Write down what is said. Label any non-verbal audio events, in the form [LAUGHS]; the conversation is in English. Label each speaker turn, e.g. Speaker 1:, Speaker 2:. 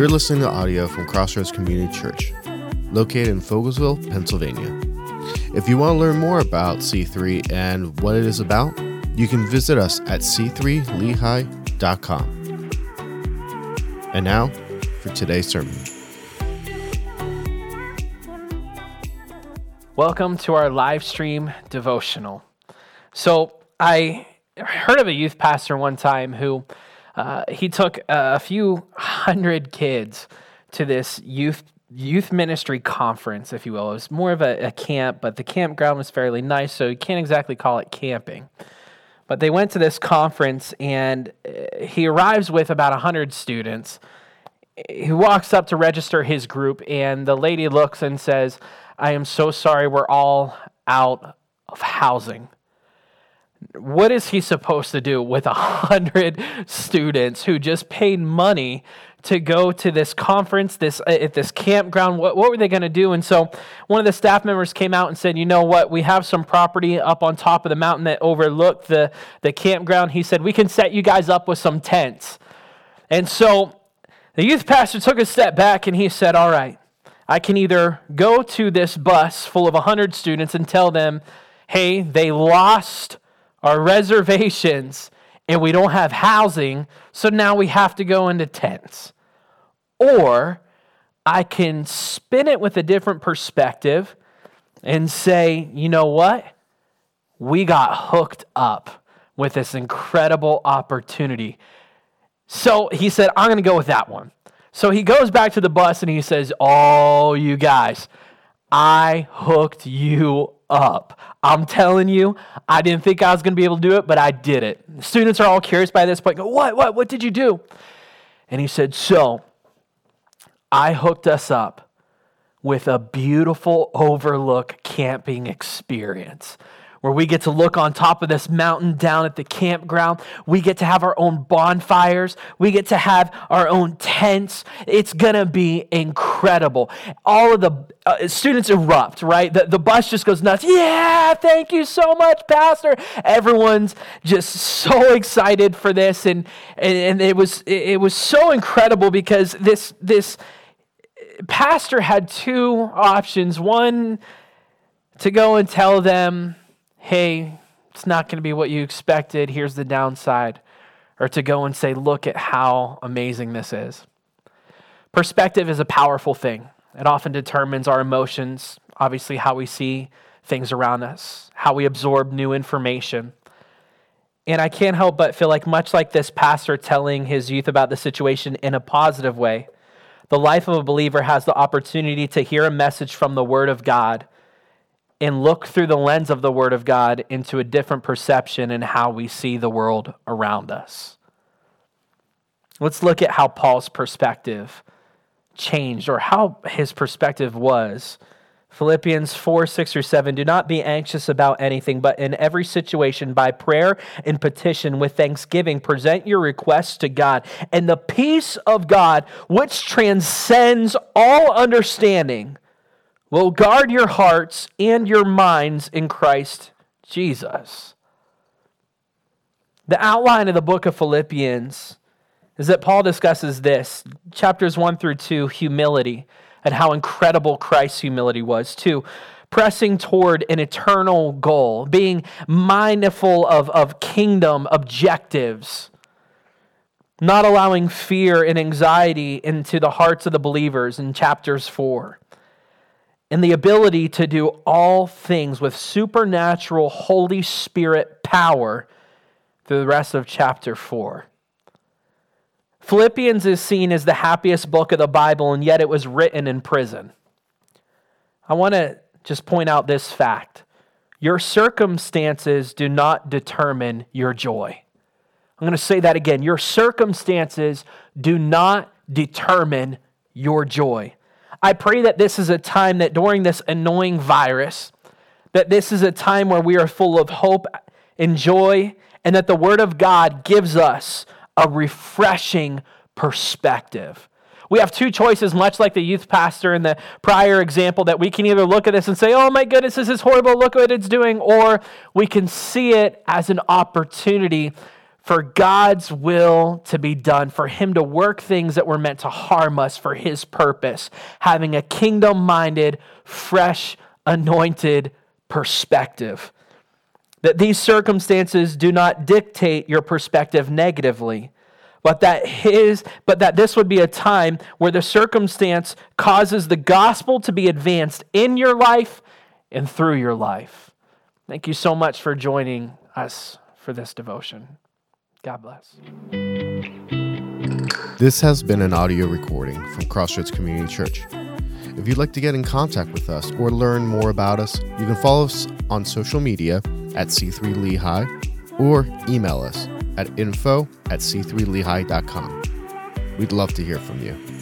Speaker 1: You're listening to audio from Crossroads Community Church, located in Fogelsville, Pennsylvania. If you want to learn more about C3 and what it is about, you can visit us at c3lehigh.com. And now for today's sermon.
Speaker 2: Welcome to our live stream devotional. So, I heard of a youth pastor one time who uh, he took a few hundred kids to this youth youth ministry conference, if you will. It was more of a, a, camp, but the campground was fairly nice, so you can't exactly call it camping. But they went to this conference, and uh, he arrives with about 100 students. He walks up to register his group, and the lady looks and says, I am so sorry, we're all out of housing what is he supposed to do with a hundred [LAUGHS] students who just paid money to go to this conference, this uh, at this campground? What, what were they going to do? And so one of the staff members came out and said, "You know what? We have some property up on top of the mountain that overlooked the the campground." He said, "We can set you guys up with some tents." And so the youth pastor took a step back and he said, "All right, I can either go to this bus full of 100 students and tell them, hey, they lost our reservations and we don't have housing, so now we have to go into tents. Or I can spin it with a different perspective and say, you know what? We got hooked up with this incredible opportunity. So he said, I'm going to go with that one. So he goes back to the bus and he says, Oh, you guys, I hooked you up. I'm telling you, I didn't think I was going to be able to do it, but I did it. Students are all curious by this point. Go, what, what, what did you do? And he said, So, I hooked us up with a beautiful overlook camping experience where we get to look on top of this mountain down at the campground. We get to have our own bonfires. We get to have our own tents. It's going to be incredible. All of the uh, students erupt, right? The, the bus just goes nuts. Yeah, thank you so much, Pastor. Everyone's just so excited for this. And, and, and it, was, it was so incredible because this, this pastor had two options. One, to go and tell them, hey, it's not going to be what you expected, here's the downside, or to go and say, look at how amazing this is. Perspective is a powerful thing. It often determines our emotions, obviously, how we see things around us, how we absorb new information. And I can't help but feel like, much like this pastor telling his youth about the situation in a positive way, the life of a believer has the opportunity to hear a message from the Word of God and look through the lens of the Word of God into a different perception in how we see the world around us. Let's look at how Paul's perspective changed or how his perspective was. Philippians 4 6 or 7 Do not be anxious about anything, but in every situation, by prayer and petition with thanksgiving, present your requests to God. And the peace of God, which transcends all understanding, will guard your hearts and your minds in Christ Jesus. The outline of the book of Philippians is that Paul discusses this chapters 1 through 2 humility and how incredible Christ's humility was. Two, pressing toward an eternal goal, being mindful of, of kingdom objectives, not allowing fear and anxiety into the hearts of the believers in chapters 4 and the ability to do all things with supernatural Holy Spirit power through the rest of chapter 4. Philippians is seen as the happiest book of the Bible, and yet it was written in prison. I want to just point out this fact your circumstances do not determine your joy. I'm going to say that again. Your circumstances do not determine your joy. I pray that this is a time that during this annoying virus, that this is a time where we are full of hope and joy, and that the Word of God gives us a refreshing perspective. we have two choices, much like the youth pastor in the prior example, that we can either look at this and say, oh my goodness, this is horrible, look what it's doing, or we can see it as an opportunity for God's will to be done, for Him to work things that were meant to harm us for His purpose, having a kingdom minded, fresh, anointed perspective. That these circumstances do not dictate your perspective negatively, but that his but that this would be a time where the circumstance causes the gospel to be advanced in your life and through your life. Thank you so much for joining us for this devotion. God bless.
Speaker 1: This has been an audio recording from Crossroads Community Church. If you'd like to get in contact with us or learn more about us, you can follow us on social media at C3 Lehigh or email us at info at c3lehigh.com. We'd love to hear from you.